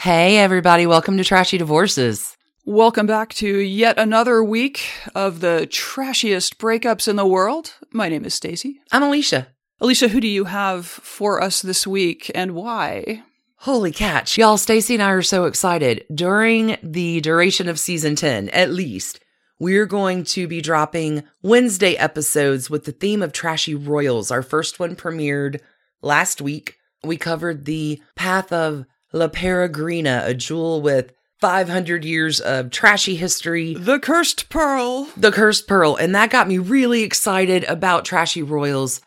Hey, everybody, welcome to Trashy Divorces. Welcome back to yet another week of the trashiest breakups in the world. My name is Stacie. I'm Alicia. Alicia, who do you have for us this week and why? Holy catch. Y'all, Stacie and I are so excited. During the duration of season 10, at least, we're going to be dropping Wednesday episodes with the theme of Trashy Royals. Our first one premiered last week. We covered the path of La Peregrina, a jewel with 500 years of trashy history. The Cursed Pearl. The Cursed Pearl. And that got me really excited about Trashy Royals.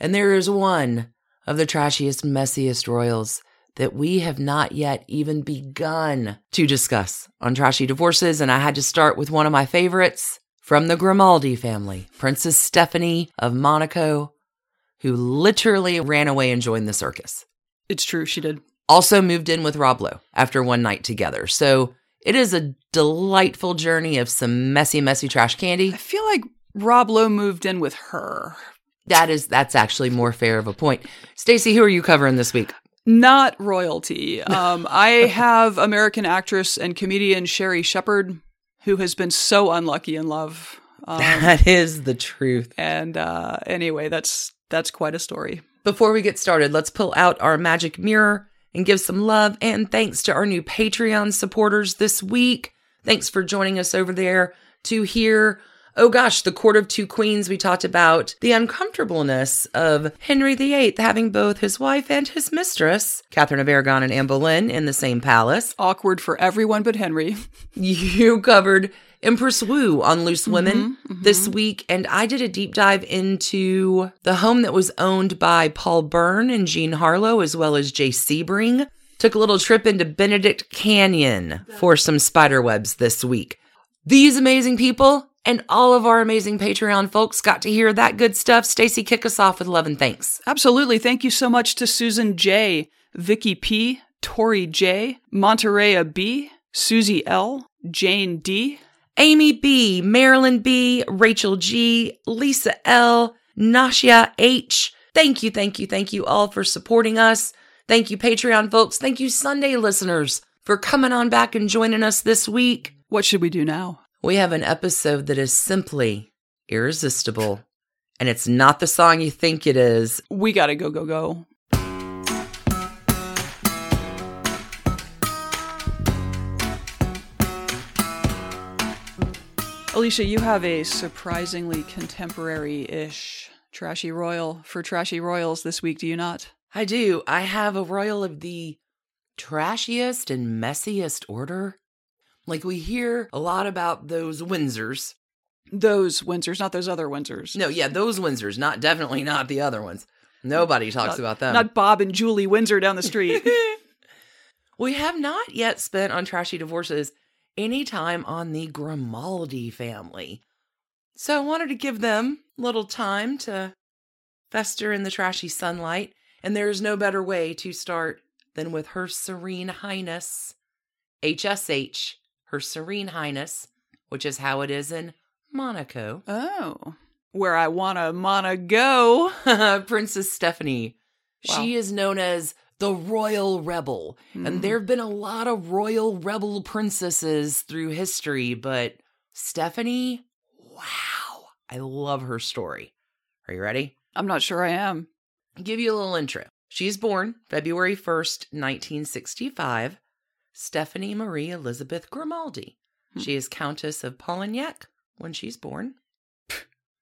And there is one of the trashiest, messiest royals that we have not yet even begun to discuss on Trashy Divorces. And I had to start with one of my favorites from the Grimaldi family, Princess Stephanie of Monaco, who literally ran away and joined the circus. It's true, she did also moved in with Rob Lowe after one night together. So it is a delightful journey of some messy, messy trash candy. I feel like Rob Lowe moved in with her. That is that's actually more fair of a point. Stacie, who are you covering this week? Not royalty. Um, I have American actress and comedian Sherri Shepherd, who has been so unlucky in love. Um, that is the truth. And uh, anyway, that's that's quite a story. Before we get started, let's pull out our magic mirror and give some love and thanks to our new Patreon supporters this week. Thanks for joining us over there to hear Oh gosh, the Court of Two Queens, we talked about the uncomfortableness of Henry VIII having both his wife and his mistress, Catherine of Aragon and Anne Boleyn, in the same palace. Awkward for everyone but Henry. You covered Empress Wu on Loose Women mm-hmm, mm-hmm. this week, and I did a deep dive into the home that was owned by Paul Bern and Jean Harlow, as well as Jay Sebring. Took a little trip into Benedict Canyon for some spider webs this week. These amazing people and all of our amazing Patreon folks got to hear that good stuff. Stacie, kick us off with love and thanks. Absolutely. Thank you so much to Susan J, Vicky P, Tori J, Monterey B, Susie L, Jane D, Amy B, Marilyn B, Rachel G, Lisa L, Nasha H. Thank you, thank you, thank you all for supporting us. Thank you, Patreon folks. Thank you, Sunday listeners, for coming on back and joining us this week. What should we do now? We have an episode that is simply irresistible, and it's not the song you think it is. We gotta go, go, go. Alicia, you have a surprisingly contemporary ish Trashy Royal for Trashy Royals this week, do you not? I do. I have a royal of the trashiest and messiest order. Like we hear a lot about those Windsors. Those Windsors, not those other Windsors. No, yeah, those Windsors, not definitely not the other ones. Nobody talks not, about them. Not Bob and Julie Windsor down the street. we have not yet spent on trashy divorces any time on the Grimaldi family. So I wanted to give them a little time to fester in the trashy sunlight, and there is no better way to start than with Her Serene Highness, HSH, Her Serene Highness, which is how it is in Monaco. Oh, where I wanna wanna go. Princess Stephanie. Wow. She is known as the royal rebel. Mm-hmm. And there have been a lot of royal rebel princesses through history, but Stephanie, wow, I love her story. Are you ready? I'm not sure I am. I'll give you a little intro. She's born February 1st, 1965, Stephanie Marie Elizabeth Grimaldi. Hmm. She is Countess of Polignac when she's born.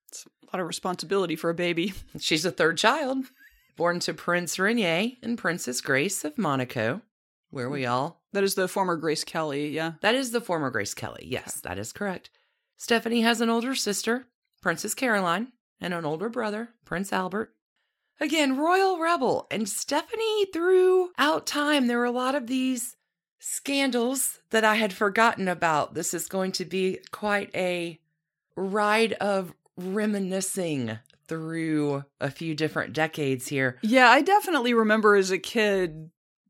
It's a lot of responsibility for a baby. She's a third child born to Prince Rainier and Princess Grace of Monaco, where we hmm. all. That is the former Grace Kelly, yeah. That is the former Grace Kelly, yes, that is correct. Stephanie has an older sister, Princess Caroline, and an older brother, Prince Albert. Again, royal rebel. And Stephanie, throughout time, there were a lot of these Scandals that I had forgotten about. This is going to be quite a ride of reminiscing through a few different decades here. Yeah, I definitely remember as a kid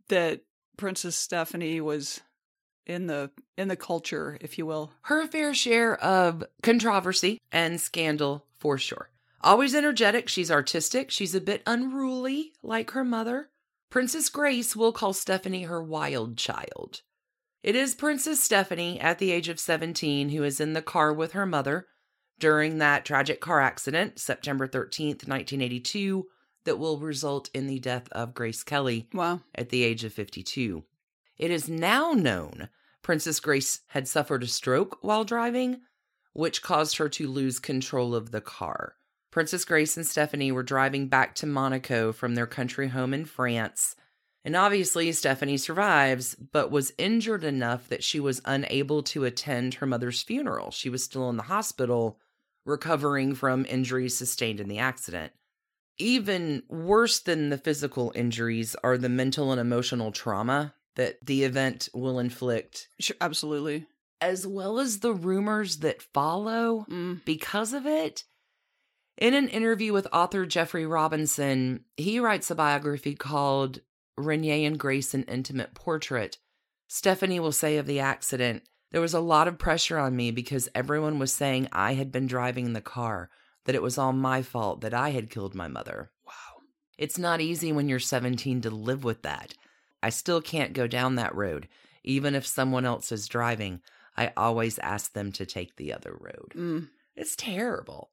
that Princess Stephanie was in the in the culture, if you will. Her fair share of controversy and scandal for sure. Always energetic, she's artistic, she's a bit unruly like her mother. Princess Grace will call Stephanie her wild child. It is Princess Stephanie at the age of 17 who is in the car with her mother during that tragic car accident, September 13th, 1982, that will result in the death of Grace Kelly Wow. at the age of 52. It is now known Princess Grace had suffered a stroke while driving, which caused her to lose control of the car. Princess Grace and Stephanie were driving back to Monaco from their country home in France. And obviously, Stephanie survives, but was injured enough that she was unable to attend her mother's funeral. She was still in the hospital, recovering from injuries sustained in the accident. Even worse than the physical injuries are the mental and emotional trauma that the event will inflict, Sure, absolutely. as well as the rumors that follow Mm. because of it. In an interview with author Jeffrey Robinson, he writes a biography called Rainier and Grace An Intimate Portrait. Stephanie will say of the accident, There was a lot of pressure on me because everyone was saying I had been driving in the car, that it was all my fault, that I had killed my mother. Wow. It's not easy when you're 17 to live with that. I still can't go down that road. Even if someone else is driving, I always ask them to take the other road. Mm. It's terrible.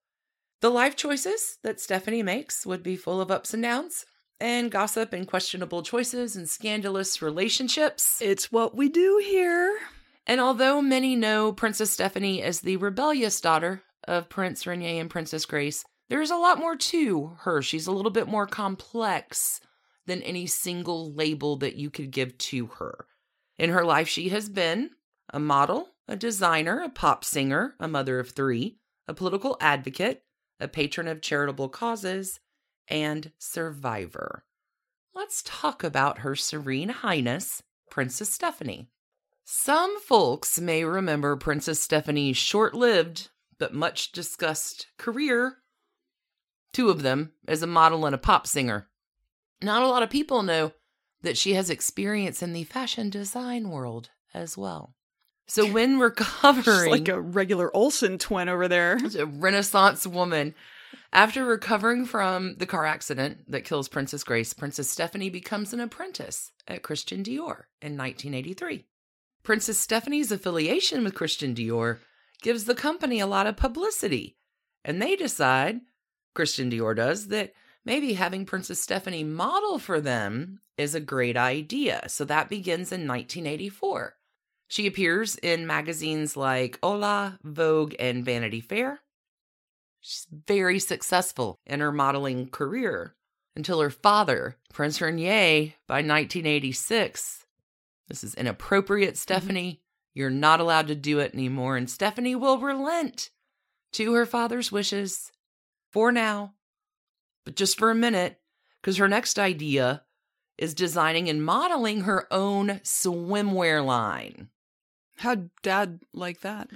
The life choices that Stephanie makes would be full of ups and downs, and gossip and questionable choices and scandalous relationships. It's what we do here. And although many know Princess Stephanie as the rebellious daughter of Prince Rainier and Princess Grace, there's a lot more to her. She's a little bit more complex than any single label that you could give to her. In her life, she has been a model, a designer, a pop singer, a mother of three, a political advocate, a patron of charitable causes, and survivor. Let's talk about Her Serene Highness, Princess Stephanie. Some folks may remember Princess Stephanie's short lived but much discussed career, two of them as a model and a pop singer. Not a lot of people know that she has experience in the fashion design world as well. So when we're She's covering like a regular Olsen twin over there. a Renaissance woman. After recovering from the car accident that kills Princess Grace, Princess Stephanie becomes an apprentice at Christian Dior in 1983. Princess Stephanie's affiliation with Christian Dior gives the company a lot of publicity, and they decide, Christian Dior does, that maybe having Princess Stephanie model for them is a great idea. So that begins in 1984. She appears in magazines like Hola, Vogue, and Vanity Fair. She's very successful in her modeling career until her father, Prince Rainier, by 1986. This is inappropriate, mm-hmm. Stephanie. You're not allowed to do it anymore. And Stephanie will relent to her father's wishes for now, but just for a minute, because her next idea is designing and modeling her own swimwear line. How'd dad like that?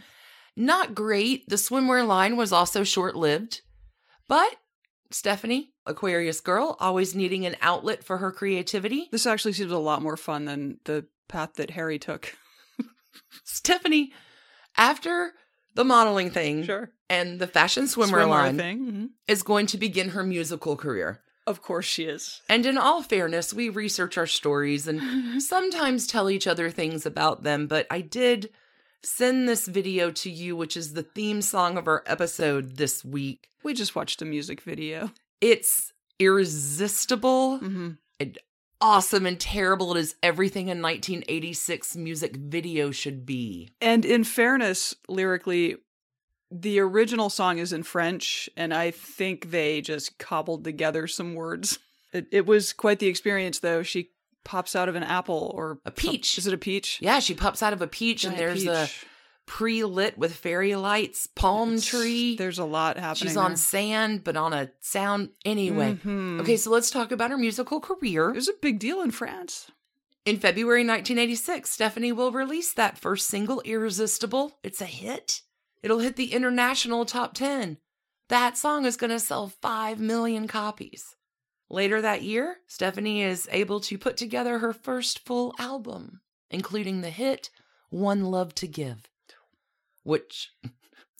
Not great. The swimwear line was also short lived. But Stephanie, Aquarius girl, always needing an outlet for her creativity. This actually seems a lot more fun than the path that Harry took. Stephanie, after the modeling thing Sure. and the fashion swimmer line, thing. mhm. is going to begin her musical career. Of course she is. And in all fairness, we research our stories and sometimes tell each other things about them, but I did send this video to you, which is the theme song of our episode this week. We just watched a music video. It's irresistible, hmm awesome, and terrible. It is everything a 1986 music video should be. And in fairness, lyrically, the original song is in French, and I think they just cobbled together some words. It, it was quite the experience, though. She pops out of an apple or A peach. Is it a peach? Yeah, she pops out of a peach, and Giant there's a peach. Pre lit with fairy lights palm tree. There's a lot happening. She's on there. sand, but on a sound anyway. Mhm. Okay, so let's talk about her musical career. It was a big deal in France. In February 1986, Stephanie will release that first single, Irresistible. It's a hit. It'll hit the international top 10. That song is going to sell 5 million copies. Later that year, Stephanie is able to put together her first full album, including the hit One Love to Give, which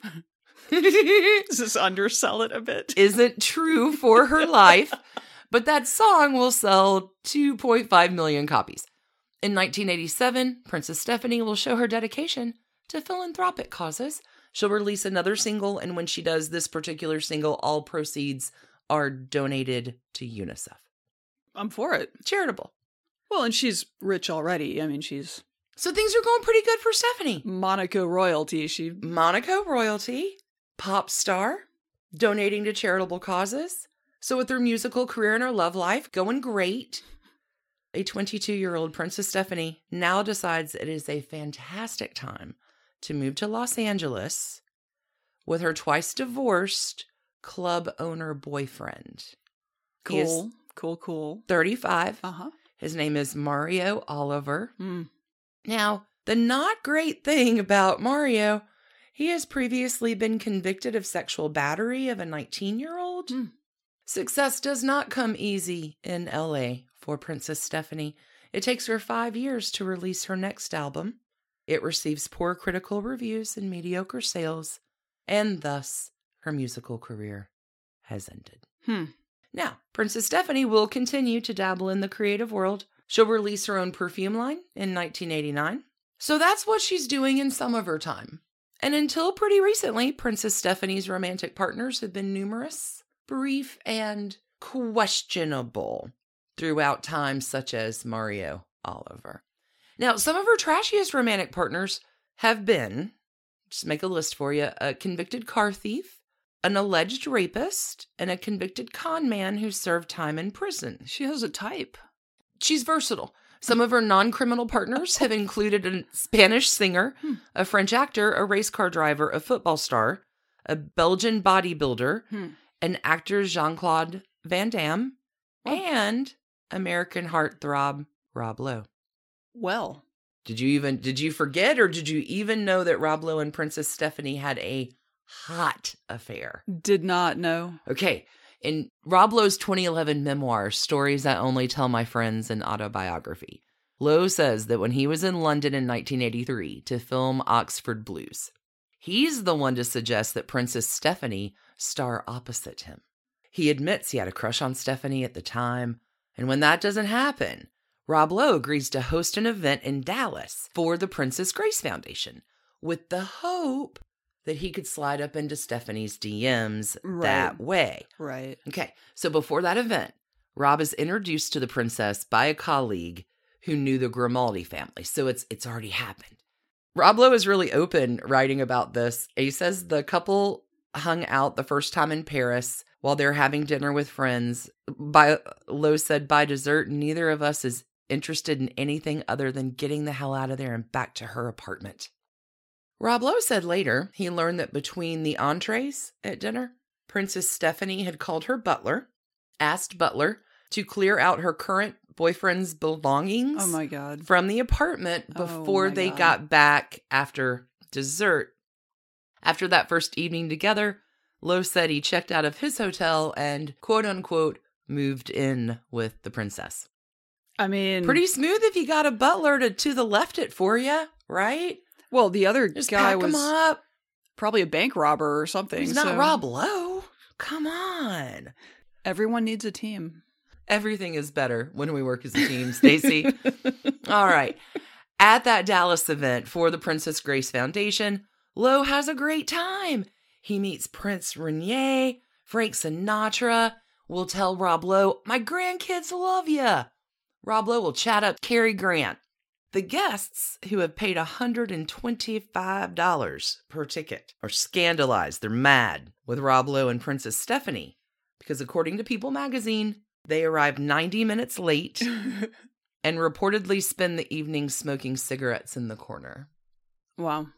Does this undersell it a bit? isn't true for her life, but that song will sell 2.5 million copies. In 1987, Princess Stephanie will show her dedication to philanthropic causes. She'll release another single, and when she does this particular single, all proceeds are donated to UNICEF. I'm for it. Charitable. Well, and she's rich already. I mean, she's So things are going pretty good for Stephanie. Monaco royalty. She Monaco royalty, pop star, donating to charitable causes. So, with her musical career and her love life going great, a 22 year old Princess Stephanie now decides it is a fantastic time to move to Los Angeles with her twice divorced club owner boyfriend. Cool, cool, cool. 35. Uh huh. His name is Mario Oliver. Mm. Now, the not great thing about Mario, he has previously been convicted of sexual battery of a 19 year old. Hmm. Success does not come easy in LA for Princess Stephanie. It takes her five years to release her next album. It receives poor critical reviews and mediocre sales, and thus her musical career has ended. Hmm. Now, Princess Stephanie will continue to dabble in the creative world. She'll release her own perfume line in 1989. So that's what she's doing in some of her time. And until pretty recently, Princess Stephanie's romantic partners have been numerous, brief, and questionable throughout times such as Mario Oliver. Now, some of her trashiest romantic partners have been, just make a list for you, a convicted car thief, an alleged rapist, and a convicted con man who served time in prison. She has a type. She's versatile. Some of her non criminal partners have included a Spanish singer, Hmm. a French actor, a race car driver, a football star, a Belgian bodybuilder, Hmm. an actor, Jean Claude Van Damme, Oh. and American heartthrob, Rob Lowe. Well, Did you even did you forget or did you even know that Rob Lowe and Princess Stephanie had a hot affair? did not know. Okay, in Rob Lowe's 2011 memoir, Stories I Only Tell My Friends and Autobiography, Lowe says that when he was in London in 1983 to film Oxford Blues, he's the one to suggest that Princess Stephanie star opposite him. He admits he had a crush on Stephanie at the time, and when that doesn't happen, Rob Lowe agrees to host an event in Dallas for the Princess Grace Foundation with the hope that he could slide up into Stephanie's DMs that way. Right. Okay, so before that event, Rob is introduced to the princess by a colleague who knew the Grimaldi family. So it's it's already happened. Rob Lowe is really open writing about this. He says the couple hung out the first time in Paris while they're having dinner with friends. By Lowe said by dessert, neither of us is interested in anything other than getting the hell out of there and back to her apartment. Rob Lowe said later he learned that between the entrees at dinner, Princess Stephanie had called her butler, asked Butler to clear out her current boyfriend's belongings Oh my god. from the apartment Oh before my they God. got back after dessert. After that first evening together, Lowe said he checked out of his hotel and quote unquote moved in with the princess. I mean, Pretty smooth if you got a butler to to the left it for you, right? Well. The other Just guy pack was up. probably a bank robber or something. He's not so Rob Lowe. Come on. Everyone needs a team. Everything is better when we work as a team, Stacie. All right. At that Dallas event for the Princess Grace Foundation, Lowe has a great time. He meets Prince Rainier, Frank Sinatra. Will tell Rob Lowe, my grandkids love you. Rob Lowe will chat up Cary Grant. The guests who have paid $125 per ticket are scandalized. They're mad with Rob Lowe and Princess Stephanie because, according to People magazine, they arrived 90 minutes late and reportedly spend the evening smoking cigarettes in the corner. wow.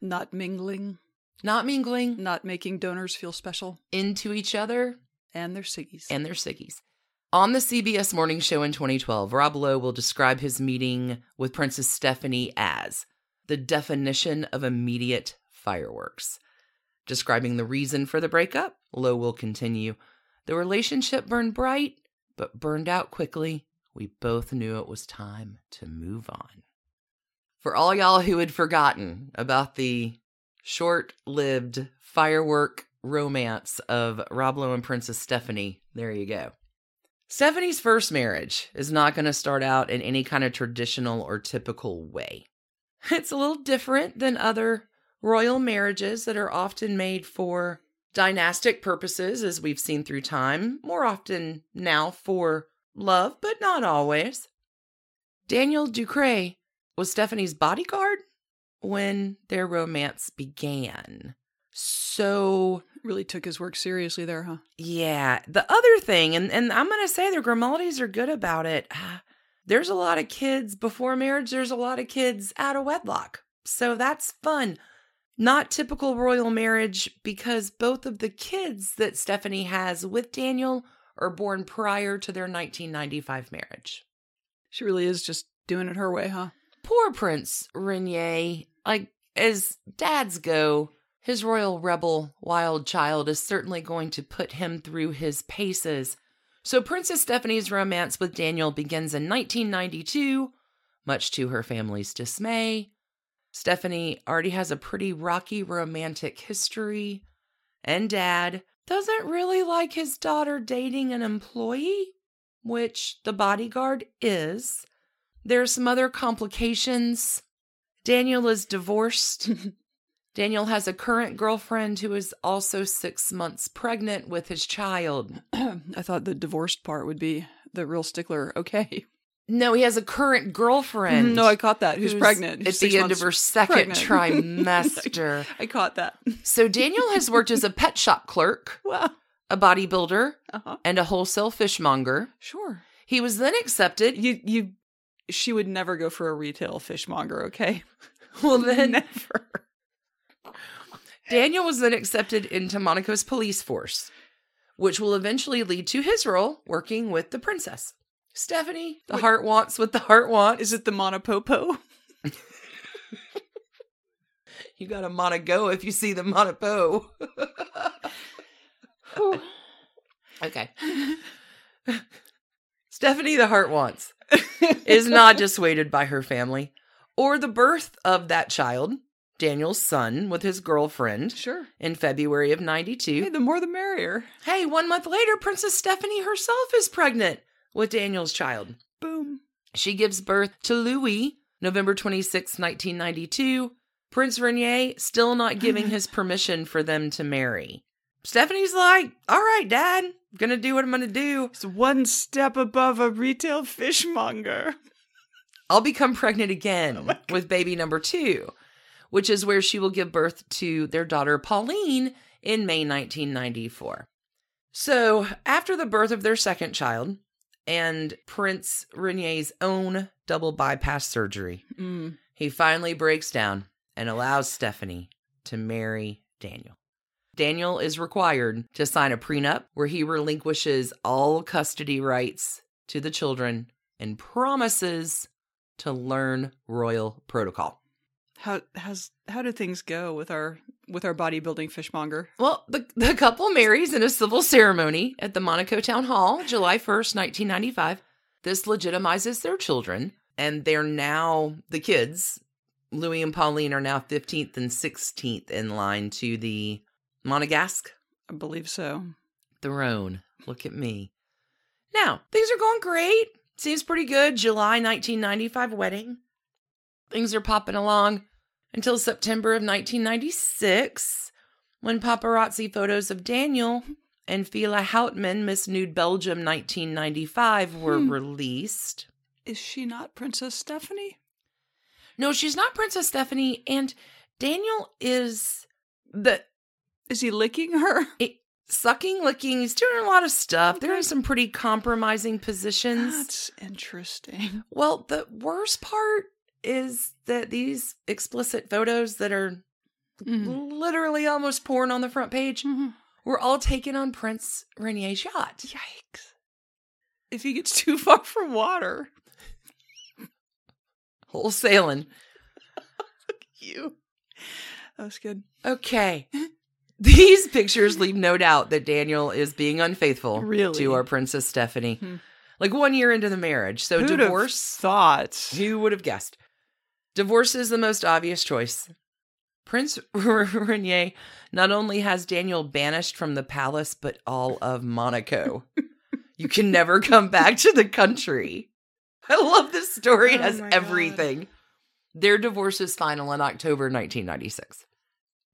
Not mingling, Not mingling not making donors feel special, into each other and their ciggies. and their ciggies. On the CBS Morning Show in 2012, Rob Lowe will describe his meeting with Princess Stephanie as the definition of immediate fireworks. Describing the reason for the breakup, Lowe will continue The relationship burned bright, but burned out quickly. We both knew it was time to move on. For all y'all who had forgotten about the short lived firework romance of Rob Lowe and Princess Stephanie, there you go. Stephanie's first marriage is not going to start out in any kind of traditional or typical way. It's a little different than other royal marriages that are often made for dynastic purposes, as we've seen through time, more often now for love, but not always. Daniel Ducruet was Stephanie's bodyguard when their romance began. So Really took his work seriously there, huh? yeah, the other thing, and, and I'm going to say the Grimaldis are good about it. ah, There's a lot of kids before marriage, there's a lot of kids out of wedlock. So that's fun. Not typical royal marriage because both of the kids that Stephanie has with Daniel are born prior to their 1995 marriage. She really is just doing it her way, huh? Poor Prince Rainier, like as dads go, his royal rebel wild child is certainly going to put him through his paces. So Princess Stephanie's romance with Daniel begins in 1992, much to her family's dismay. Stephanie already has a pretty rocky romantic history, and dad doesn't really like his daughter dating an employee, which the bodyguard is. There's some other complications. Daniel is divorced. Daniel has a current girlfriend who is also six months pregnant with his child. I thought the divorced part would be the real stickler. Okay. No, he has a current girlfriend. no, I caught that. Who's, pregnant? At the end of her second pregnant. trimester. I caught that. so Daniel has worked as a pet shop clerk, Wow. a bodybuilder, Uh-huh. and a wholesale fishmonger. Sure. He was then accepted. You you she would never go for a retail fishmonger, okay? Well, then never. Daniel was then accepted into Monaco's police force, which will eventually lead to his role working with the princess. Stephanie, the Wait. heart wants what the heart wants. Is it the Monopopo? You got to Monaco if you see the Monapo. okay. Stephanie, the heart wants, is not dissuaded by her family or the birth of that child, Daniel's son, with his girlfriend Sure. in February of 92. Hey, the more the merrier. Hey, one month later, Princess Stephanie herself is pregnant with Daniel's child. Boom. She gives birth to Louis November 26, 1992. Prince Rainier still not giving his permission for them to marry. Stephanie's like, all right, dad, I'm gonna do what I'm gonna do. It's one step above a retail fishmonger. I'll become pregnant again oh with baby number two, which is where she will give birth to their daughter Pauline in May 1994. So, after the birth of their second child and Prince Rainier's own double bypass surgery, Mm. he finally breaks down and allows Stephanie to marry Daniel. Daniel is required to sign a prenup where he relinquishes all custody rights to the children and promises to learn royal protocol. How how's how do things go with our with our bodybuilding fishmonger? Well, the, the couple marries in a civil ceremony at the Monaco Town Hall, July 1st, 1995. This legitimizes their children, and they're now the kids. Louis and Pauline are now 15th and 16th in line to the Monegasque I believe so. throne. Look at me. Now, things are going great. Seems pretty good. July 1995 wedding. Things are popping along until September of 1996 when paparazzi photos of Daniel and Fili Houteman, Miss Nude Belgium 1995, were Hmm. released. Is she not Princess Stephanie? No, she's not Princess Stephanie, and Daniel is the Is he licking her? it, sucking, licking. He's doing a lot of stuff. They're in some pretty compromising positions. That's interesting. Well, the worst part is that these explicit photos that are Mhm. literally almost porn on the front page Mhm. were all taken on Prince Rainier's yacht. Yikes. if he gets too far from water? Wholesaling. You. That was good. Okay. These pictures leave no doubt that Daniel is being unfaithful Really? to our Princess Stephanie. Hmm. Like one year into the marriage. So Who'd have divorce. thought. Who would have guessed? Divorce is the most obvious choice. Prince Rainier not only has Daniel banished from the palace, but all of Monaco. you can never come back to the country. I love this story. It Oh has God. everything. Their divorce is final in October 1996.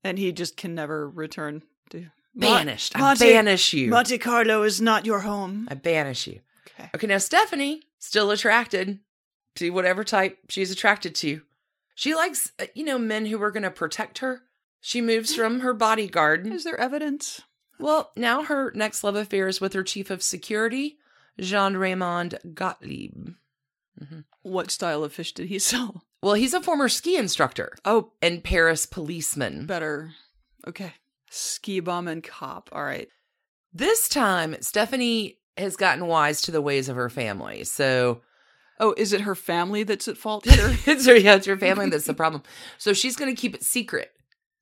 And he just can never return to Banished. I Monte- banish you. Monte Carlo is not your home. I banish you. Okay. Okay, now Stephanie still attracted to whatever type she's attracted to. She likes, uh, you know, men who are going to protect her. She moves from her bodyguard. Is there evidence? Well, now her next love affair is with her chief of security, Jean Raymond Gottlieb. What style of fish did he sell? Well, he's a former ski instructor Oh, and Paris policeman. better. Okay. Ski bum and cop. All right. This time, Stephanie has gotten wise to the ways of her family. So Oh, is it her family that's at fault here? it's her, yeah, it's her family that's the problem. So she's going to keep it secret.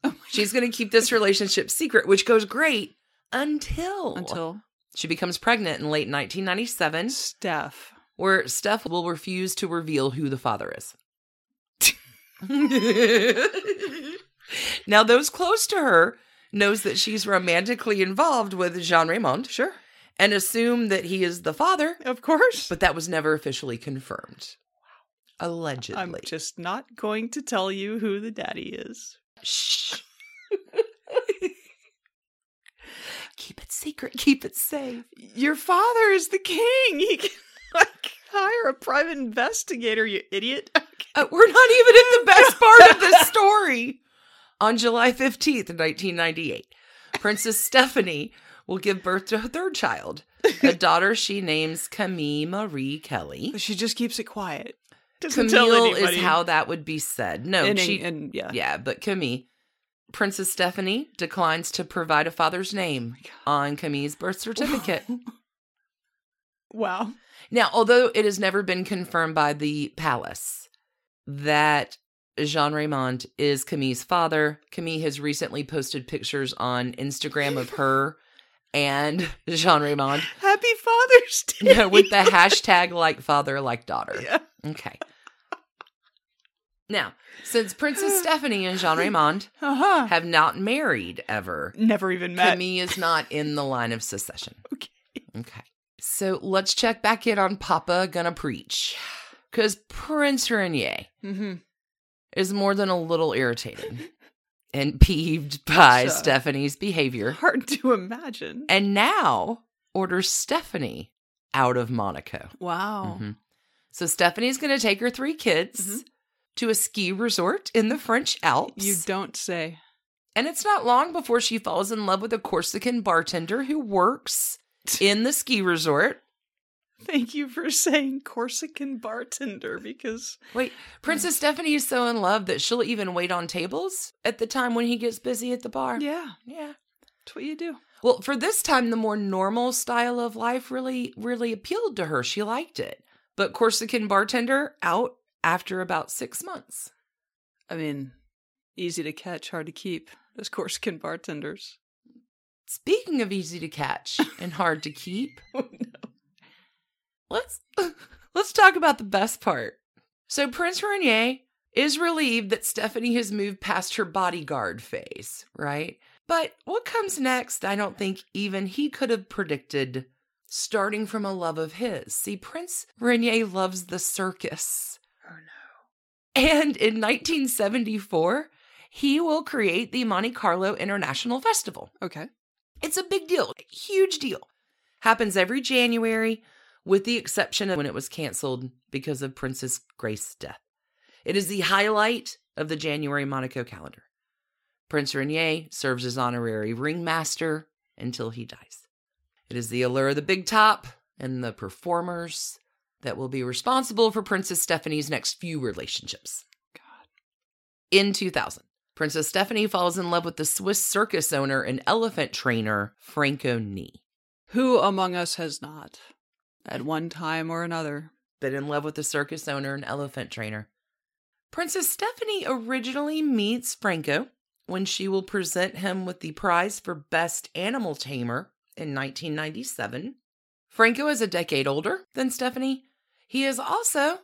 Oh she's going to keep this relationship secret, which goes great until Until she becomes pregnant in late 1997, Steph. where Steph will refuse to reveal who the father is. now, those close to her knows that she's romantically involved with Jean Raymond Sure. And assume that he is the father, Of course. but that was never officially confirmed. Allegedly. I'm just not going to tell you who the daddy is. Shh. keep it secret. Keep it safe. Your father is the king. He can like hire a private investigator, you idiot. Uh, we're not even in the best part of this story. On July 15th, 1998, Princess Stephanie will give birth to her third child, a daughter she names Camille Marie Kelly. She just keeps it quiet. Doesn't tell Camille is how that would be said. No, and, she, and yeah. yeah, but Camille. Princess Stephanie declines to provide a father's name oh on Camille's birth certificate. Wow. Now, although it has never been confirmed by the palace that Jean Raymond is Camille's father, Camille has recently posted pictures on Instagram of her and Jean Raymond Happy Father's Day. with the hashtag like father, like daughter. Yeah. Okay. Now, since Princess Stephanie and Jean Raymond Uh-huh. have not married ever, Never even met. Camille is not in the line of succession. Okay. Okay. So let's check back in on Papa Gonna Preach. Because Prince Rainier Mm-hmm. is more than a little irritated and peeved by Sure. Stephanie's behavior. Hard to imagine. And now orders Stephanie out of Monaco. Wow. Mhm. So Stephanie's going to take her three kids Mhm. to a ski resort in the French Alps. You don't say. And it's not long before she falls in love with a Corsican bartender who works in the ski resort. Thank you for saying Corsican bartender because Wait, Princess Stephanie is so in love that she'll even wait on tables at the time when he gets busy at the bar. yeah, Yeah. that's what you do. Well, for this time, the more normal style of life really, really appealed to her. She liked it. But Corsican bartender out after about six months. I mean, easy to catch, hard to keep. Those Corsican bartenders. Speaking of easy to catch and hard to keep, Oh no. Let's let's talk about the best part. So Prince Rainier is relieved that Stephanie has moved past her bodyguard phase, right? But what comes next, I don't think even he could have predicted starting from a love of his. See, Prince Rainier loves the circus. Oh no. And in 1974, he will create the Monte Carlo International Festival. Okay. It's a big deal, a huge deal. Happens every January, with the exception of when it was canceled because of Princess Grace's death. It is the highlight of the January Monaco calendar. Prince Rainier serves as honorary ringmaster until he dies. It is the allure of the big top and the performers that will be responsible for Princess Stephanie's next few relationships. God. In 2000, Princess Stephanie falls in love with the Swiss circus owner and elephant trainer, Franco Knie. Who among us has not? At one time or another. Been in love with a circus owner and elephant trainer. Princess Stephanie originally meets Franco when she will present him with the prize for Best Animal Tamer in 1997. Franco is a decade older than Stephanie. He is also,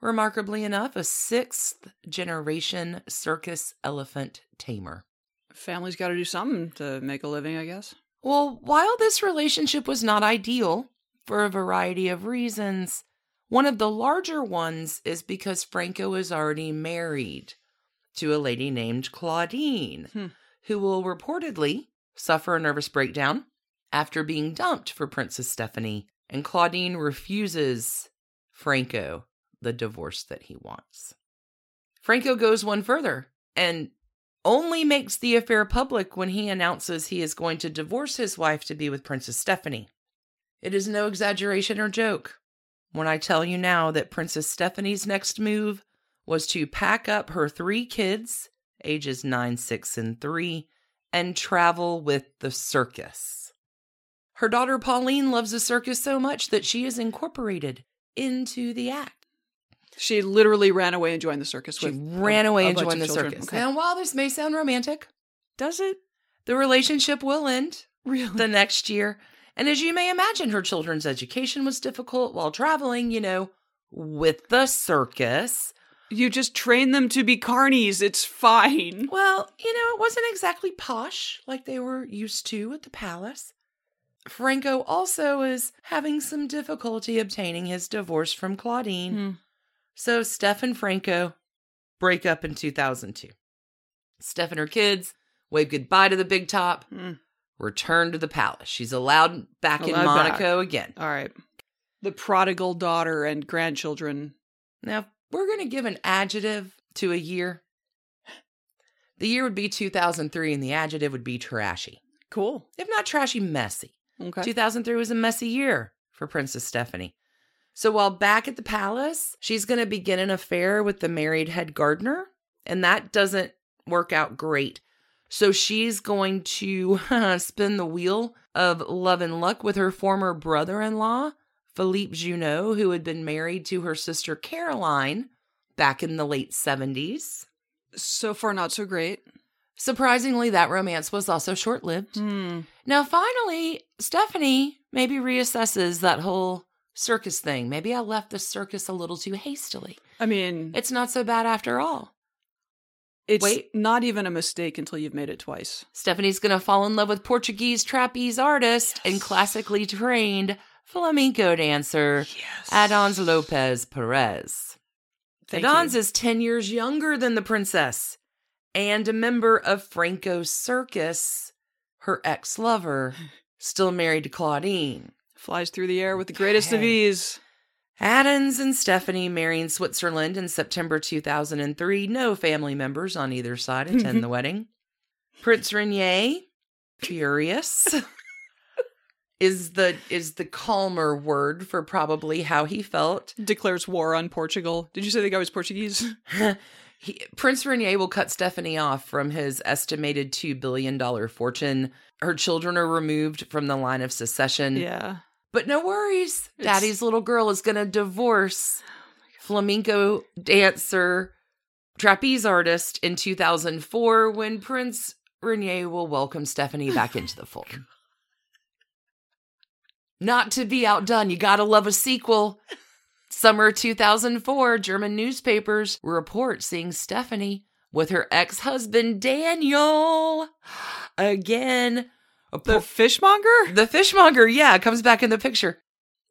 remarkably enough, a sixth generation circus elephant tamer. Family's got to do something to make a living, I guess. Well, while this relationship was not ideal for a variety of reasons, one of the larger ones is because Franco is already married to a lady named Claudine, Hmm. who will reportedly suffer a nervous breakdown after being dumped for Princess Stephanie, and Claudine refuses Franco the divorce that he wants. Franco goes one further and only makes the affair public when he announces he is going to divorce his wife to be with Princess Stephanie. It is no exaggeration or joke when I tell you now that Princess Stephanie's next move was to pack up her three kids, ages 9, 6, and 3, and travel with the circus. Her daughter Pauline loves the circus so much that she is incorporated into the act. She literally ran away and joined the circus. She ran away and joined the children. circus. Okay. And while this may sound romantic, Does it the relationship will end really? the next year. And as you may imagine, her children's education was difficult while traveling, you know, with the circus. you just train them to be carnies. It's fine. Well, you know, it wasn't exactly posh like they were used to at the palace. Franco also is having some difficulty obtaining his divorce from Claudine. Hmm. So Steph and Franco break up in 2002. Steph and her kids wave goodbye to the big top, Hmm. Return to the palace. She's allowed back in Allowed Monaco again. All right. The prodigal daughter and grandchildren. Now, we're going to give an adjective to a year. The year would be 2003 and the adjective would be trashy. Cool. If not trashy, messy. Okay. 2003 was a messy year for Princess Stephanie. So while back at the palace, she's going to begin an affair with the married head gardener, and that doesn't work out great. So she's going to spin the wheel of love and luck with her former brother in law, Philippe Junot, who had been married to her sister Caroline back in the late 70s. so far, not so great. Surprisingly, that romance was also short lived. Hmm. Now, finally, Stephanie maybe reassesses that whole circus thing. Maybe I left the circus a little too hastily. I mean, It's not so bad after all. It's wait. not even a mistake until you've made it twice. Stephanie's going to fall in love with Portuguese trapeze artist and classically trained flamenco dancer Yes. Adans Lopez Perez. Thank Adans you. is 10 years younger than the princess and a member of Franco's circus, her ex lover, still married to Claudine. Flies through the air with the greatest of ease. Adans and Stephanie marry in Switzerland in September 2003. No family members on either side attend the wedding. Prince Rainier, furious, is the is the calmer word for probably how he felt. Declares war on Portugal. Did you say the guy was Portuguese? He, Prince Rainier will cut Stephanie off from his estimated $2 billion fortune. Her children are removed from the line of succession. yeah. But no worries. It's- Daddy's little girl is going to divorce flamenco dancer, trapeze artist in 2004 when Prince Rainier will welcome Stephanie back into the fold. Not to be outdone, you gotta love a sequel. Summer 2004, German newspapers report seeing Stephanie with her ex husband Daniel again. A The fishmonger? the fishmonger, yeah, comes back in the picture.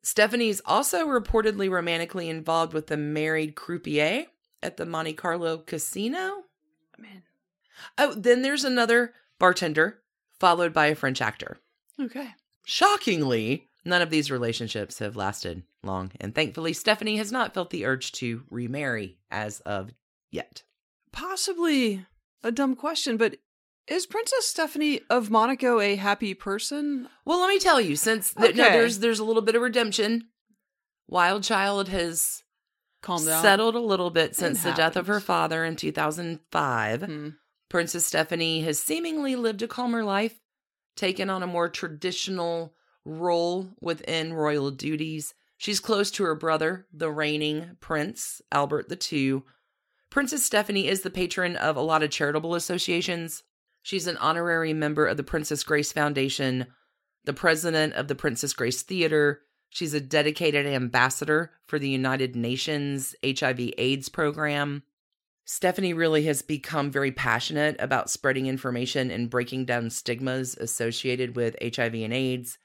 Stephanie's also reportedly romantically involved with the married croupier at the Monte Carlo casino. Man. Oh, then there's another bartender, followed by a French actor. Okay. Shockingly, none of these relationships have lasted long, and thankfully, Stephanie has not felt the urge to remarry as of yet. Possibly a dumb question, but is Princess Stephanie of Monaco a happy person? Well, let me tell you, since th- no, there's there's a little bit of redemption. Wild Child has calmed down. settled a little bit since the death of her father in 2005. Hmm. Princess Stephanie has seemingly lived a calmer life, taken on a more traditional role within royal duties, She's close to her brother, the reigning Prince, Albert II. Princess Stephanie is the patron of a lot of charitable associations. She's an honorary member of the Princess Grace Foundation, the president of the Princess Grace Theater. She's a dedicated ambassador for the United Nations HIV AIDS program. Stephanie really has become very passionate about spreading information and breaking down stigmas associated with HIV and AIDS.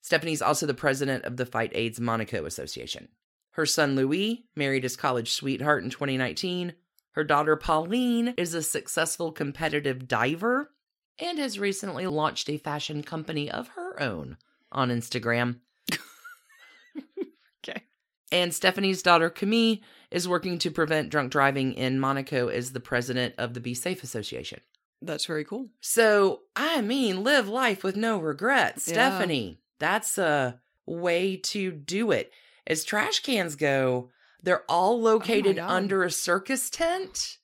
Stephanie's also the president of the Fight AIDS Monaco Association. Her son Louis married his college sweetheart in 2019. Her daughter Pauline is a successful competitive diver and has recently launched a fashion company of her own on Instagram. Okay. And Stephanie's daughter Camille is working to prevent drunk driving in Monaco as the president of the Be Safe Association. That's very cool. So, I mean, live life with no regrets. Yeah. Stephanie, that's a way to do it. As trash cans go, they're all located God. under a circus tent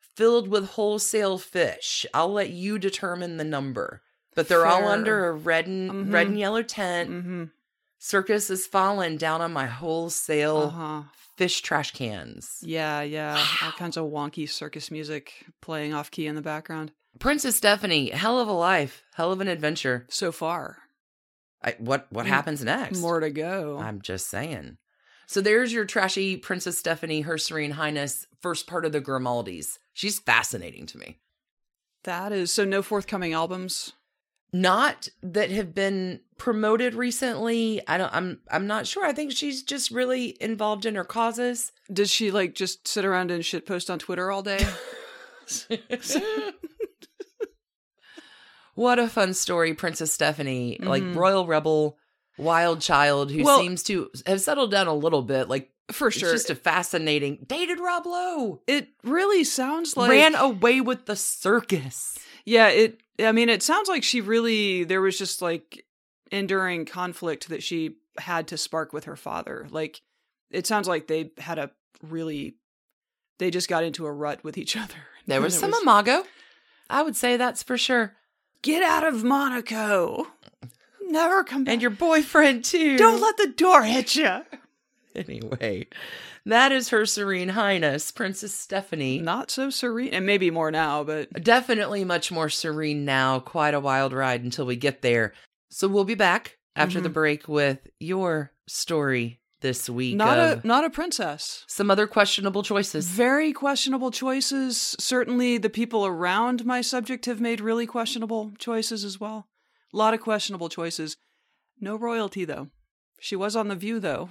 filled with wholesale fish. I'll let you determine the number. But they're all under a red and red Mhm. and yellow tent. Mm-hmm. Circus is falling down on my wholesale Uh-huh. fish trash cans. Yeah, yeah. All kinds of wonky circus music playing off key in the background. Princess Stephanie, hell of a life, hell of an adventure. So far. I, what what Mm, happens next? More to go. I'm just saying. So there's your trashy Princess Stephanie, Her Serene Highness, first part of the Grimaldis. She's fascinating to me. that is so no forthcoming albums. Not that have been promoted recently. I don't I'm I'm not sure. I think she's just really involved in her causes. Does she like just sit around and shit post on Twitter all day? what a fun story, Princess Stephanie, like Mhm. royal rebel, wild child who Well- seems to have settled down a little bit. Like For it's sure. just a fascinating dated Rob Lowe. it really sounds like ran away with the circus. Yeah, it I mean it sounds like she really there was just like enduring conflict that she had to spark with her father. Like it sounds like they had a really they just got into a rut with each other. There was it some imago. I would say that's for sure. Get out of Monaco. Never come back. And your boyfriend too. Don't let the door hit you. Anyway, that is her serene highness, Princess Stephanie. Not so serene, and maybe more now, but Definitely much more serene now. Quite a wild ride until we get there. So we'll be back after the Mhm. break with your story this week. not a not a princess. some other questionable choices. Very questionable choices. Certainly, the people around my subject have made really questionable choices as well. A lot of questionable choices. No royalty, though. She was on The View, though.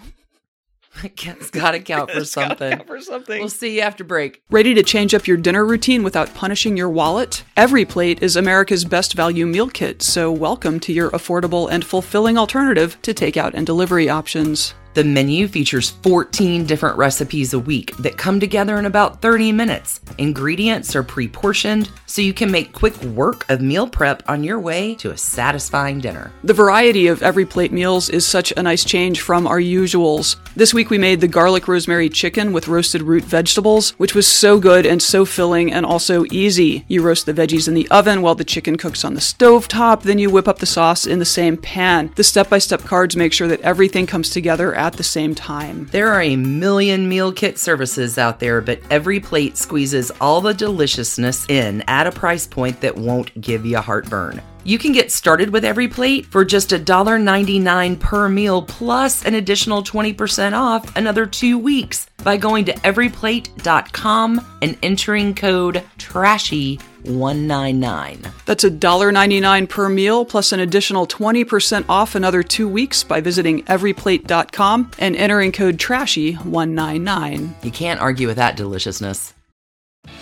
it's got to count for something. Count for something. We'll see you after break. Ready to change up your dinner routine without punishing your wallet? EveryPlate is America's best value meal kit, so welcome to your affordable and fulfilling alternative to takeout and delivery options. The menu features 14 different recipes a week that come together in about 30 minutes. Ingredients are pre portioned, so you can make quick work of meal prep on your way to a satisfying dinner. The variety of every plate meals is such a nice change from our usuals. This week we made the garlic rosemary chicken with roasted root vegetables, which was so good and so filling and also easy. You roast the veggies in the oven while the chicken cooks on the stove top, then you whip up the sauce in the same pan. The step by step cards make sure that everything comes together at the same time. There are a million meal kit services out there, but every plate squeezes all the deliciousness in at a price point that won't give you heartburn. You can get started with every plate for just $1.99 per meal plus an additional 20% off another two weeks by going to everyplate.com and entering code TRASHY199. That's $1.99 per meal plus an additional 20% off another two weeks by visiting everyplate.com and entering code TRASHY199. You can't argue with that deliciousness.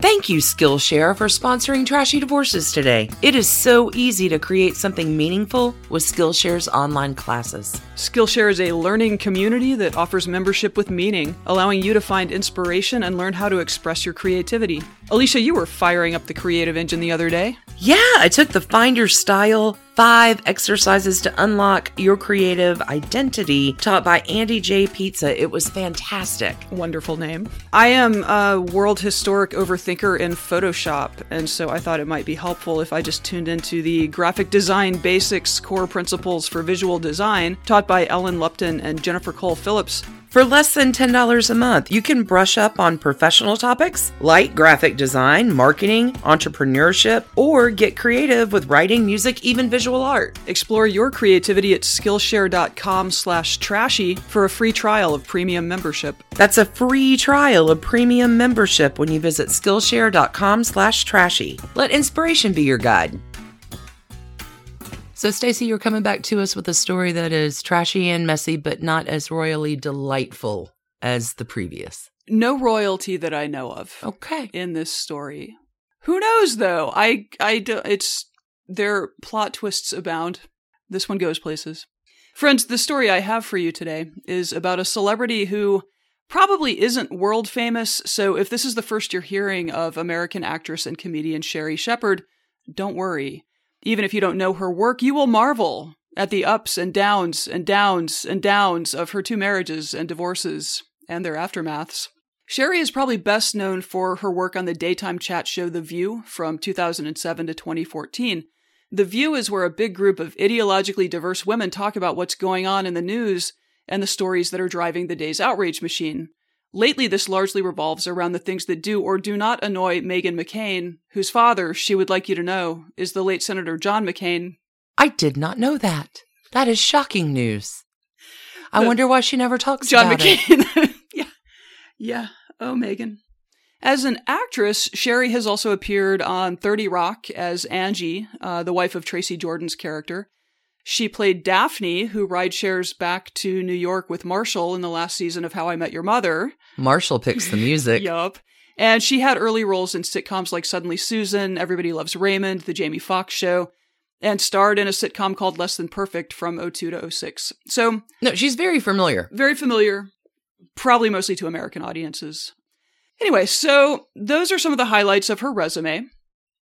Thank you, Skillshare, for sponsoring Trashy Divorces today. It is so easy to create something meaningful with Skillshare's online classes. Skillshare is a learning community that offers membership with meaning, allowing you to find inspiration and learn how to express your creativity. Alicia, you were firing up the creative engine the other day. Yeah, I took the Find Your Style five exercises to unlock your creative identity taught by Andy J. Pizza. It was fantastic. Wonderful name. I am a world historic overthinker in Photoshop, and so I thought it might be helpful if I just tuned into the graphic design basics core principles for visual design taught by Ellen Lupton and Jennifer Cole Phillips. For less than $10 a month, you can brush up on professional topics like graphic design, marketing, entrepreneurship, or get creative with writing, music, even visual art. Explore your creativity at Skillshare.com slash trashy for a free trial of premium membership. That's a free trial of premium membership when you visit Skillshare.com slash trashy. Let inspiration be your guide. So, Stacie, you're coming back to us with a story that is trashy and messy, but not as royally delightful as the previous. No royalty that I know of Okay. in this story. Who knows though? I I it's their plot twists abound. This one goes places. Friends, the story I have for you today is about a celebrity who probably isn't world famous, so if this is the first you're hearing of American actress and comedian Sherri Shepherd, don't worry. Even if you don't know her work, you will marvel at the ups and downs and downs and downs of her two marriages and divorces and their aftermaths. Sherri is probably best known for her work on the daytime chat show The View from 2007 to 2014. The View is where a big group of ideologically diverse women talk about what's going on in the news and the stories that are driving the day's outrage machine. Lately, this largely revolves around the things that do or do not annoy Meghan McCain, whose father, she would like you to know, is the late Senator John McCain. I did not know that. That is shocking news. I The- wonder why she never talks John about it. John McCain. yeah. Yeah. Oh, Meghan. As an actress, Sherri has also appeared on 30 Rock as Angie, uh, the wife of Tracy Jordan's character. She played Daphne, who ride shares back to New York with Marshall in the last season of How I Met Your Mother. Marshall picks the music. Yup. And she had early roles in sitcoms like Suddenly Susan, Everybody Loves Raymond, The Jamie Foxx Show, and starred in a sitcom called Less Than Perfect from 02 to 06. So No, she's very familiar. very familiar, probably mostly to American audiences. Anyway, so those are some of the highlights of her resume,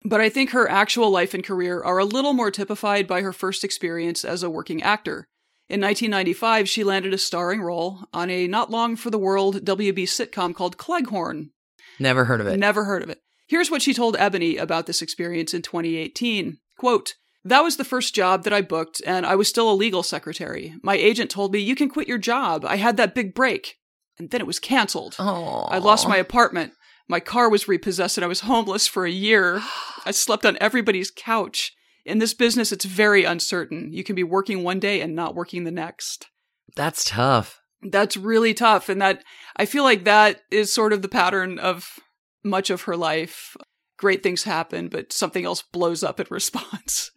but I think her actual life and career are a little more typified by her first experience as a working actor. In 1995, she landed a starring role on a not long for the world WB sitcom called Cleghorne. Never heard of it. Never heard of it. Here's what she told Ebony about this experience in 2018. Quote, that was the first job that I booked, and I was still a legal secretary. My agent told me, You can quit your job. I had that big break. And then it was canceled. Oh, I lost my apartment. My car was repossessed, and I was homeless for a year. I slept on everybody's couch. In this business, it's very uncertain. You can be working one day and not working the next. That's tough. That's really tough. And that, I feel like that is sort of the pattern of much of her life. great things happen, but something else blows up in response.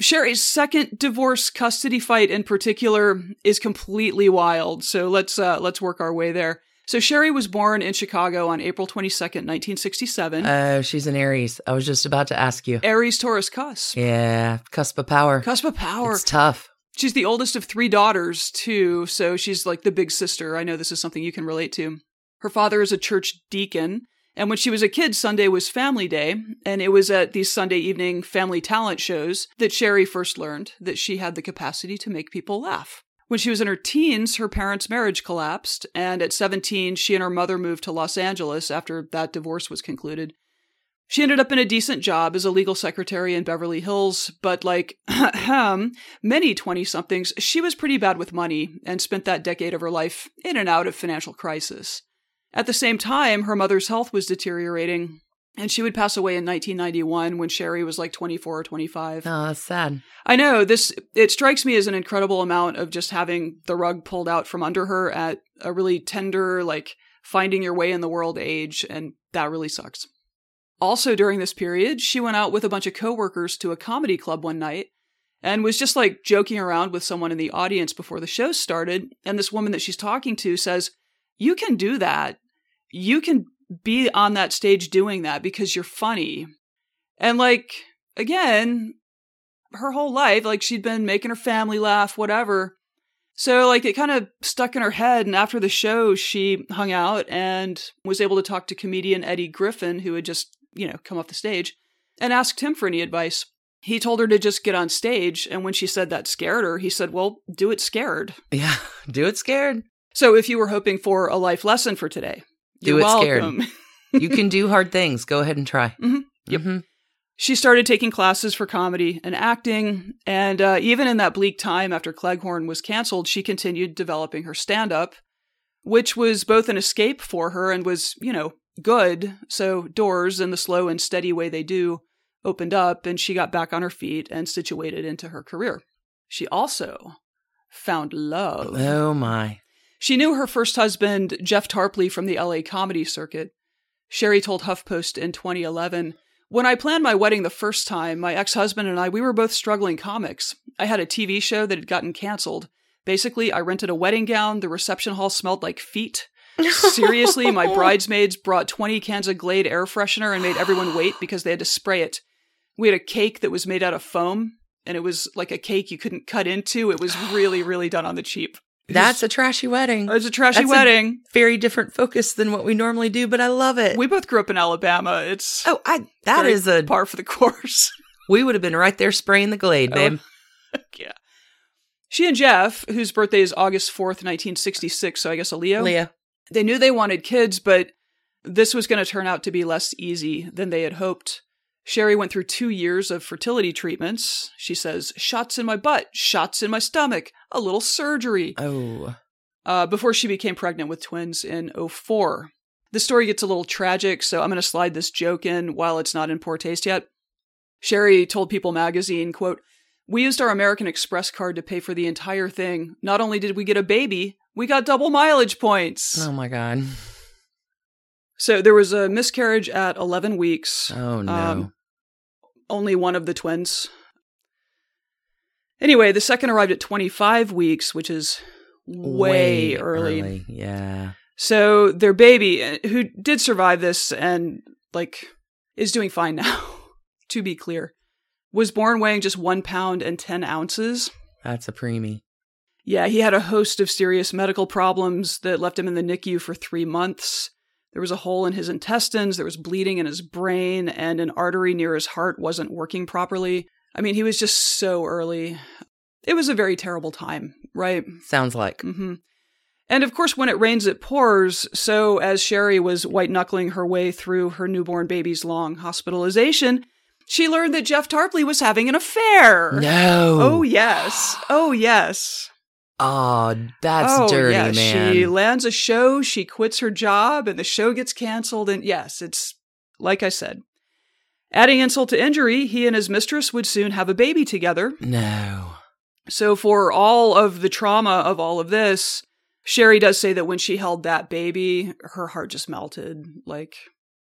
Sherri's second divorce custody fight in particular is completely wild. So let's uh, let's work our way there. So Sherri was born in Chicago on April 22nd, 1967. Oh, she's an Aries. I was just about to ask you. Aries Taurus cusp. Yeah, cusp of power. Cusp of power. It's tough. She's the oldest of three daughters, too, so she's like the big sister. I know this is something you can relate to. Her father is a church deacon, and when she was a kid, Sunday was family day, and it was at these Sunday evening family talent shows that Sherri first learned that she had the capacity to make people laugh. When she was in her teens, her parents' marriage collapsed, and at 17, she and her mother moved to Los Angeles after that divorce was concluded. She ended up in a decent job as a legal secretary in Beverly Hills, but like many 20 somethings, she was pretty bad with money and spent that decade of her life in and out of financial crisis. At the same time, her mother's health was deteriorating, and she would pass away in 1991 when Sherri was like 24 or 25. Oh, that's sad. I know this, it strikes me as an incredible amount of just having the rug pulled out from under her at a really tender, like finding your way in the world age, and that really sucks. Also, during this period, she went out with a bunch of coworkers to a comedy club one night and was just like joking around with someone in the audience before the show started. And this woman that she's talking to says, You can do that. You can be on that stage doing that because you're funny. And like, again, her whole life, like she'd been making her family laugh, whatever. So like it kind of stuck in her head. And after the show, she hung out and was able to talk to comedian Eddie Griffin, who had just, you know, come off the stage and asked him for any advice. He told her to just get on stage. And when she said that scared her, he said, well, do it scared. Yeah, do it scared. So if you were hoping for a life lesson for today, Do you're it welcome. scared. you can do hard things. Go ahead and try. Mhm. Yep. Mhm. She started taking classes for comedy and acting, and uh, even in that bleak time after Cleghorne was canceled, she continued developing her stand up, which was both an escape for her and was, you know, good. So doors, in the slow and steady way they do, opened up, and she got back on her feet and situated into her career. She also found love. Oh my. She knew her first husband, Jeff Tarpley, from the LA comedy circuit. Sherri told HuffPost in 2011 When I planned my wedding the first time, my ex husband and I, we were both struggling comics. I had a TV show that had gotten canceled. Basically, I rented a wedding gown. The reception hall smelled like feet. Seriously, my bridesmaids brought 20 cans of Glade air freshener and made everyone wait because they had to spray it. We had a cake that was made out of foam, and it was like a cake you couldn't cut into. It was really, really done on the cheap. That's a trashy wedding. it's a trashy That's a wedding. very different focus than what we normally do, but I love it. we both grew up in Alabama. It's oh, I that is a par for the course. we would have been right there spraying the glade, Oh. babe. yeah. She and Jeff, whose birthday is August 4th, 1966, so I guess a Leo, Leah. they knew they wanted kids, but this was going to turn out to be less easy than they had hoped. Sherri went through two years of fertility treatments. She says, shots in my butt, shots in my stomach, a little surgery, Oh. uh, before she became pregnant with twins in 04. The story gets a little tragic, so I'm going to slide this joke in while it's not in poor taste yet. Sherri told People magazine, quote, We used our American Express card to pay for the entire thing. Not only did we get a baby, we got double mileage points. Oh my god. So there was a miscarriage at 11 weeks. Oh no. Um, only one of the twins. Anyway, the second arrived at 25 weeks, which is way, early. Yeah. So their baby, uh, who did survive this and like is doing fine now, to be clear, was born weighing just one pound and 10 ounces. That's a preemie. Yeah, he had a host of serious medical problems that left him in the NICU for three months. There was a hole in his intestines, there was bleeding in his brain, and an artery near his heart wasn't working properly. I mean, he was just so early. It was a very terrible time, right? Sounds like. Mm-hmm. And of course, when it rains, it pours. So, as Sherri was white knuckling her way through her newborn baby's long hospitalization, she learned that Jeff Tarpley was having an affair. No. Oh, yes. Oh, yes. Oh, that's oh, dirty, yeah. man. She lands a show, she quits her job, and the show gets canceled. And yes, it's like I said. Adding insult to injury, he and his mistress would soon have a baby together. no. So, for all of the trauma of all of this, Sherri does say that when she held that baby, her heart just melted. Like,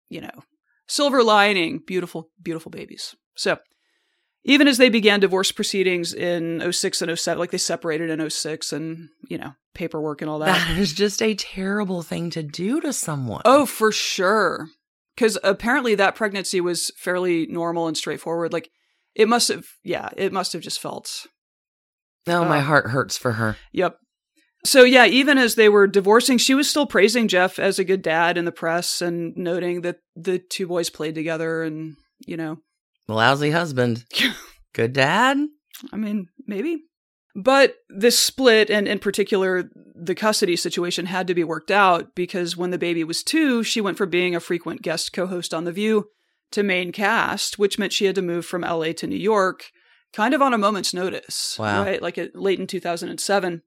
you know, silver lining, beautiful, beautiful babies. So, even as they began divorce proceedings in 06 and 07, like they separated in 06 and, you know, paperwork and all that. That is just a terrible thing to do to someone. Oh, for sure. Because apparently that pregnancy was fairly normal and straightforward. Like, it must have, yeah, it must have just felt. No, my uh, heart hurts for her. Yep. So, yeah, even as they were divorcing, she was still praising Jeff as a good dad in the press and noting that the two boys played together and, you know, Lousy husband. Good dad? I mean, maybe. But this split, and in particular, the custody situation had to be worked out because when the baby was two, she went from being a frequent guest co host on The View to main cast, which meant she had to move from LA to New York, kind of on a moment's notice. Wow. Right? Like it, late in 2007.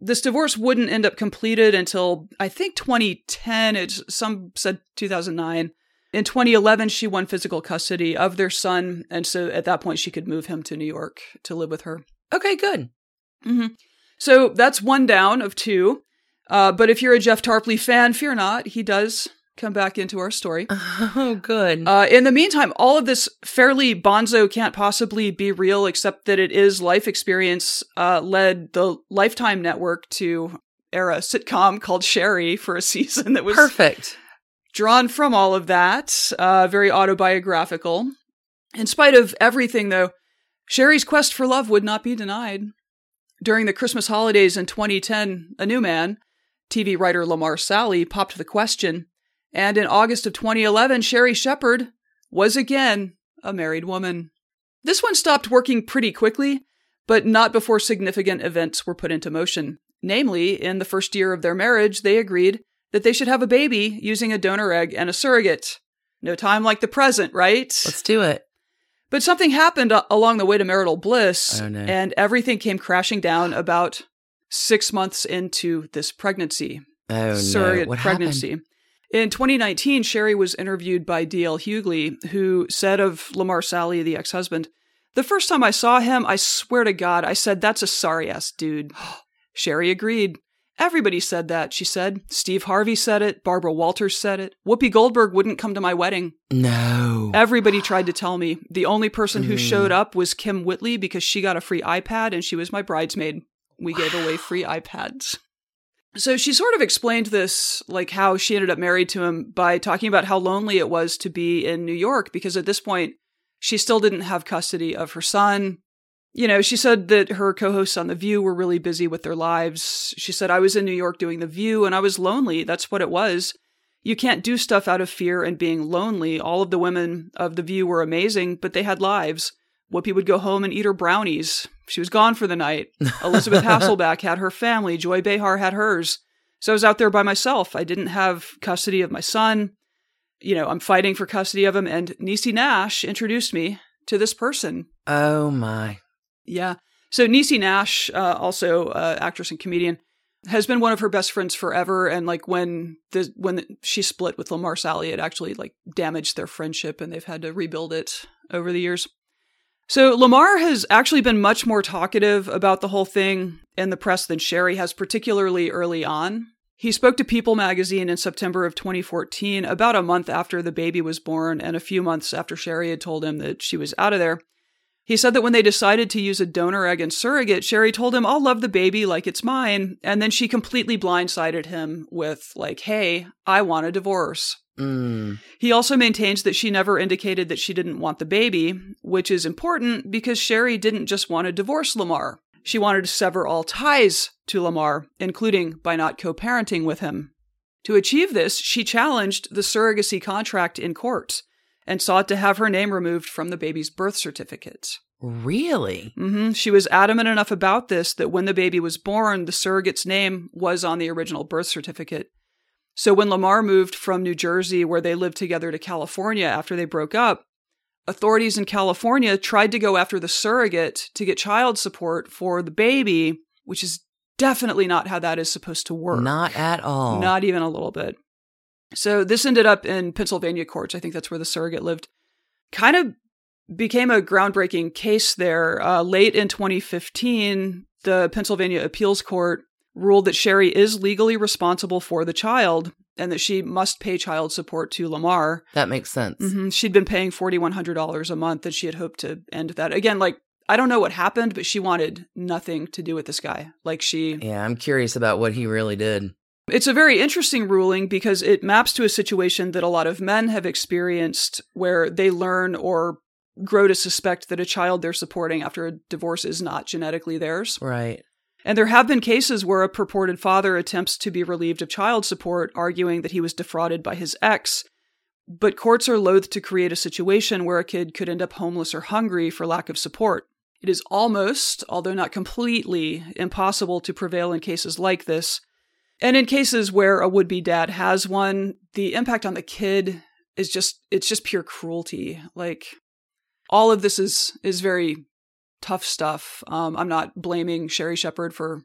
This divorce wouldn't end up completed until I think 2010. It's some said 2009. In 2011, she won physical custody of their son, and so at that point, she could move him to New York to live with her. Okay, good. hmm So that's one down of two. Uh, but if you're a Jeff Tarpley fan, fear not. He does come back into our story. Oh, good. Uh, in the meantime, all of this fairly bonzo can't possibly be real, except that it is life experience. Uh, led the Lifetime Network to air a sitcom called Sherri for a season that was Perfect. Drawn from all of that, uh, very autobiographical. In spite of everything, though, Sherri's quest for love would not be denied. During the Christmas holidays in 2010, a new man, TV writer Lamar Sally, popped the question, and in August of 2011, Sherri Shepherd was again a married woman. This one stopped working pretty quickly, but not before significant events were put into motion. Namely, in the first year of their marriage, they agreed that they should have a baby using a donor egg and a surrogate. No time like the present, right? Let's do it. But something happened uh, along the way to marital bliss, Oh, no. and everything came crashing down about six months into this pregnancy, Oh, surrogate no. What pregnancy. happened? In 2019, Sherri was interviewed by D.L. Hughley, who said of Lamar Sally, the ex husband, The first time I saw him, I swear to God, I said, That's a sorry ass dude. Sherri agreed. Everybody said that, she said. Steve Harvey said it. Barbara Walters said it. Whoopi Goldberg wouldn't come to my wedding. No. Everybody tried to tell me. The only person who Mm. showed up was Kym Whitley because she got a free iPad and she was my bridesmaid. We gave away free iPads. So she sort of explained this, like how she ended up married to him, by talking about how lonely it was to be in New York because at this point, she still didn't have custody of her son. You know, she said that her co hosts on The View were really busy with their lives. She said, I was in New York doing The View and I was lonely. That's what it was. You can't do stuff out of fear and being lonely. All of the women of The View were amazing, but they had lives. Whoopi would go home and eat her brownies. She was gone for the night. Elisabeth Hasselbeck had her family. Joy Behar had hers. So I was out there by myself. I didn't have custody of my son. You know, I'm fighting for custody of him. And Niecy Nash introduced me to this person. Oh, my. Yeah. So Niecy Nash, uh, also uh, actress and comedian, has been one of her best friends forever. And like when the when she split with Lamar Sally, it actually like damaged their friendship, and they've had to rebuild it over the years. So Lamar has actually been much more talkative about the whole thing in the press than Sherri has, particularly early on. He spoke to People magazine in September of 2014, about a month after the baby was born and a few months after Sherri had told him that she was out of there. He said that when they decided to use a donor egg and surrogate, Sherri told him, I'll love the baby like it's mine. And then she completely blindsided him with, like, hey, I want a divorce. Mm. He also maintains that she never indicated that she didn't want the baby, which is important because Sherri didn't just want to divorce Lamar. She wanted to sever all ties to Lamar, including by not co parenting with him. To achieve this, she challenged the surrogacy contract in court and sought to have her name removed from the baby's birth certificate. Really? hmm She was adamant enough about this that when the baby was born, the surrogate's name was on the original birth certificate. So when Lamar moved from New Jersey, where they lived together, to California after they broke up, authorities in California tried to go after the surrogate to get child support for the baby, which is definitely not how that is supposed to work. Not at all. Not even a little bit. So this ended up in Pennsylvania courts. I think that's where the surrogate lived. Kind of became a groundbreaking case there. Uh, late in 2015, the Pennsylvania Appeals Court ruled that Sherri is legally responsible for the child. and that she must pay child support to Lamar. That makes sense. hmm She'd been paying $4,100 a month and she had hoped to end that. Again, like, I don't know what happened, but she wanted nothing to do with this guy. Like, she. Yeah, I'm curious about what he really did. It's a very interesting ruling because it maps to a situation that a lot of men have experienced where they learn or grow to suspect that a child they're supporting after a divorce is not genetically theirs. Right. And there have been cases where a purported father attempts to be relieved of child support, arguing that he was defrauded by his ex. But courts are loath to create a situation where a kid could end up homeless or hungry for lack of support. It is almost, although not completely, impossible to prevail in cases like this. And in cases where a would be dad has one, the impact on the kid is just, it's just pure cruelty. Like, all of this is, is very tough stuff. Um, I'm not blaming Sherri Shepherd for,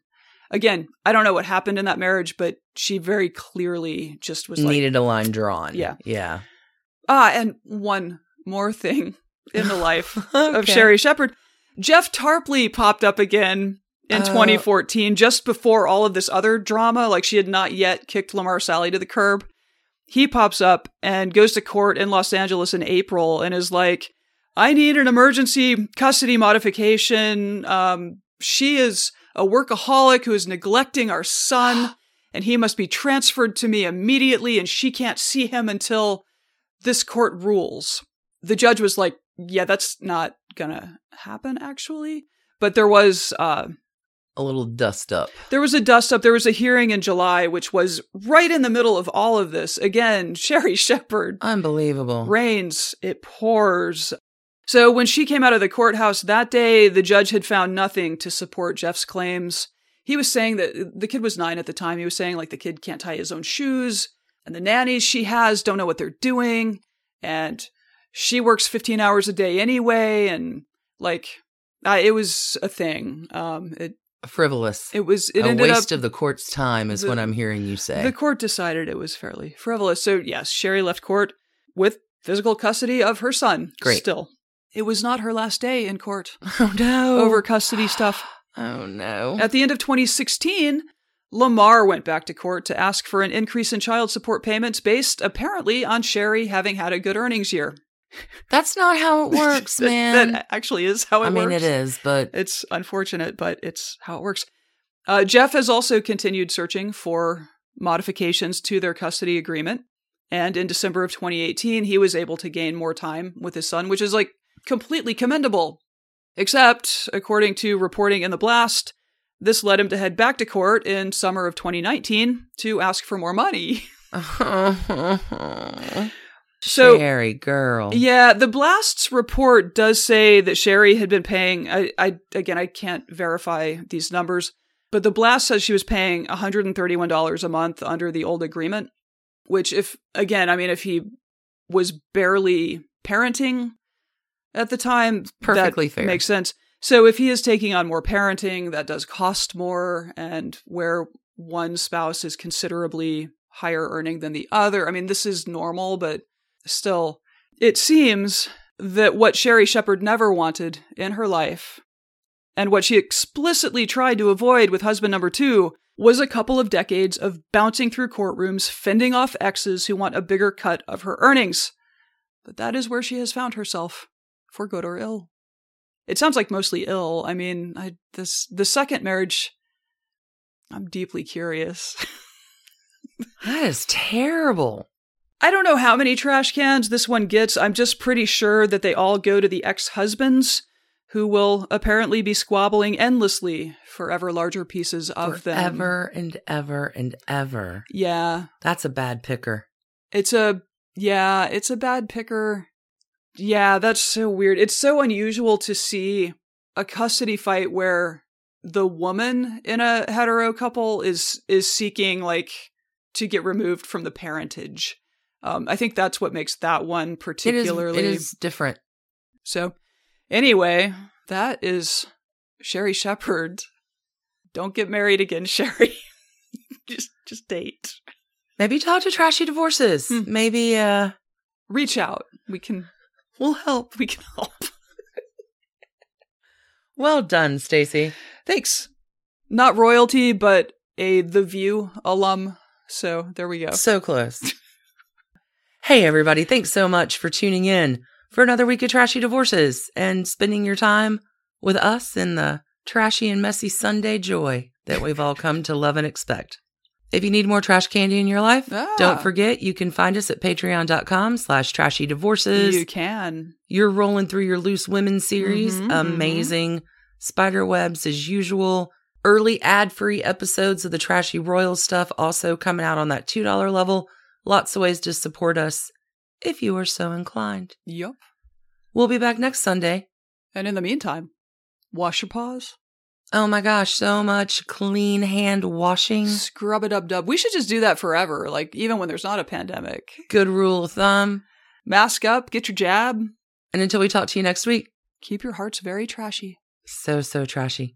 again, I don't know what happened in that marriage, but she very clearly just was like, Needed a line drawn. Yeah. Yeah. ah, and one more thing in the life of Sherri Shepherd. Jeff Tarpley popped up again in Oh. 2014, just before all of this other drama. Like she had not yet kicked Lamar Sally to the curb. He pops up and goes to court in Los Angeles in April and is like, I need an emergency custody modification. Um, she is a workaholic who is neglecting our son, and he must be transferred to me immediately, and she can't see him until this court rules. The judge was like, Yeah, that's not gonna happen, actually. But there was uh A little dust up. there was a dust up. There was a hearing in July, which was right in the middle of all of this. Again, Sherri Shepherd Unbelievable. rains, it pours. So when she came out of the courthouse that day, the judge had found nothing to support Jeff's claims. He was saying that the kid was nine at the time. He was saying like the kid can't tie his own shoes, and the nannies she has don't know what they're doing, and she works 15 hours a day anyway, and like uh, it was a thing. Um, it Frivolous. it was it a waste of the court's time is the- what I'm hearing you say. the court decided it was fairly frivolous. So, yes, Sherri left court with physical custody of her son. Great. Still. It was not her last day in court oh no. over custody stuff. Oh no. At the end of 2016, Lamar went back to court to ask for an increase in child support payments based apparently on Sherri having had a good earnings year. That's not how it works, That- man. That actually is how it works. I mean, it is, but It's unfortunate, but it's how it works. Uh, Jeff has also continued searching for modifications to their custody agreement. And in December of 2018, he was able to gain more time with his son, which is like completely commendable. Except, according to reporting in The Blast, this led him to head back to court in summer of 2019 to ask for more money. So- Sherri girl. Yeah, the Blast's report does say that Sherri had been paying. I, I again, I can't verify these numbers, but the Blast says she was paying $131 a month under the old agreement. Which, if again, I mean, if he was barely parenting at the time, Perfectly that fair. makes sense. So, if he is taking on more parenting, that does cost more, and where one spouse is considerably higher earning than the other, I mean, this is normal, but still, it seems that what Sherri Shepherd never wanted in her life, and what she explicitly tried to avoid with husband number two, was a couple of decades of bouncing through courtrooms, fending off exes who want a bigger cut of her earnings. But that is where she has found herself, for good or ill. It sounds like mostly ill. I mean, I, this the second marriage. I'm deeply curious. That is terrible. I don't know how many trash cans this one gets. I'm just pretty sure that they all go to the ex husbands, who will apparently be squabbling endlessly for ever larger pieces of them. Ever and ever and ever. Yeah. That's a bad picker. It's a, yeah, it's a bad picker. Yeah, that's so weird. It's so unusual to see a custody fight where the woman in a hetero couple is is seeking like to get removed from the parentage. Um, I think that's what makes that one It is, particularly it is different. so, anyway, that is Sherri Shepherd. Don't get married again, Sherri. just just date. Maybe talk to Trashy Divorces. Hmm. Maybe uh Reach out. We can we'll help. we can help. Well done, Stacie. Thanks. Not royalty, but a The View alum So there we go. So close. hey, everybody. Thanks so much for tuning in for another week of Trashy Divorces and spending your time with us in the trashy and messy Sunday joy that we've all come to love and expect. If you need more trash candy in your life, Ah. don't forget you can find us at patreon.com slash trashy divorces. You can. You're rolling through your Loose Women series. Mhm, Amazing. Spider webs as usual. Early ad free episodes of the Trashy Royal stuff also coming out on that $2 level. Lots of ways to support us if you are so inclined. Yup. We'll be back next Sunday. And in the meantime, wash your paws. Oh my gosh, so much clean hand washing. Scrub it up, dub. We should just do that forever, like even when there's not a pandemic. Good rule of thumb. Mask up, get your jab. And until we talk to you next week, Keep your hearts very trashy. so, so trashy.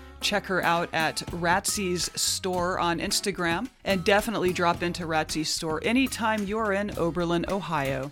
Check her out at Ratsy's store on Instagram. And definitely drop into Ratsy's store anytime you're in Oberlin, Ohio.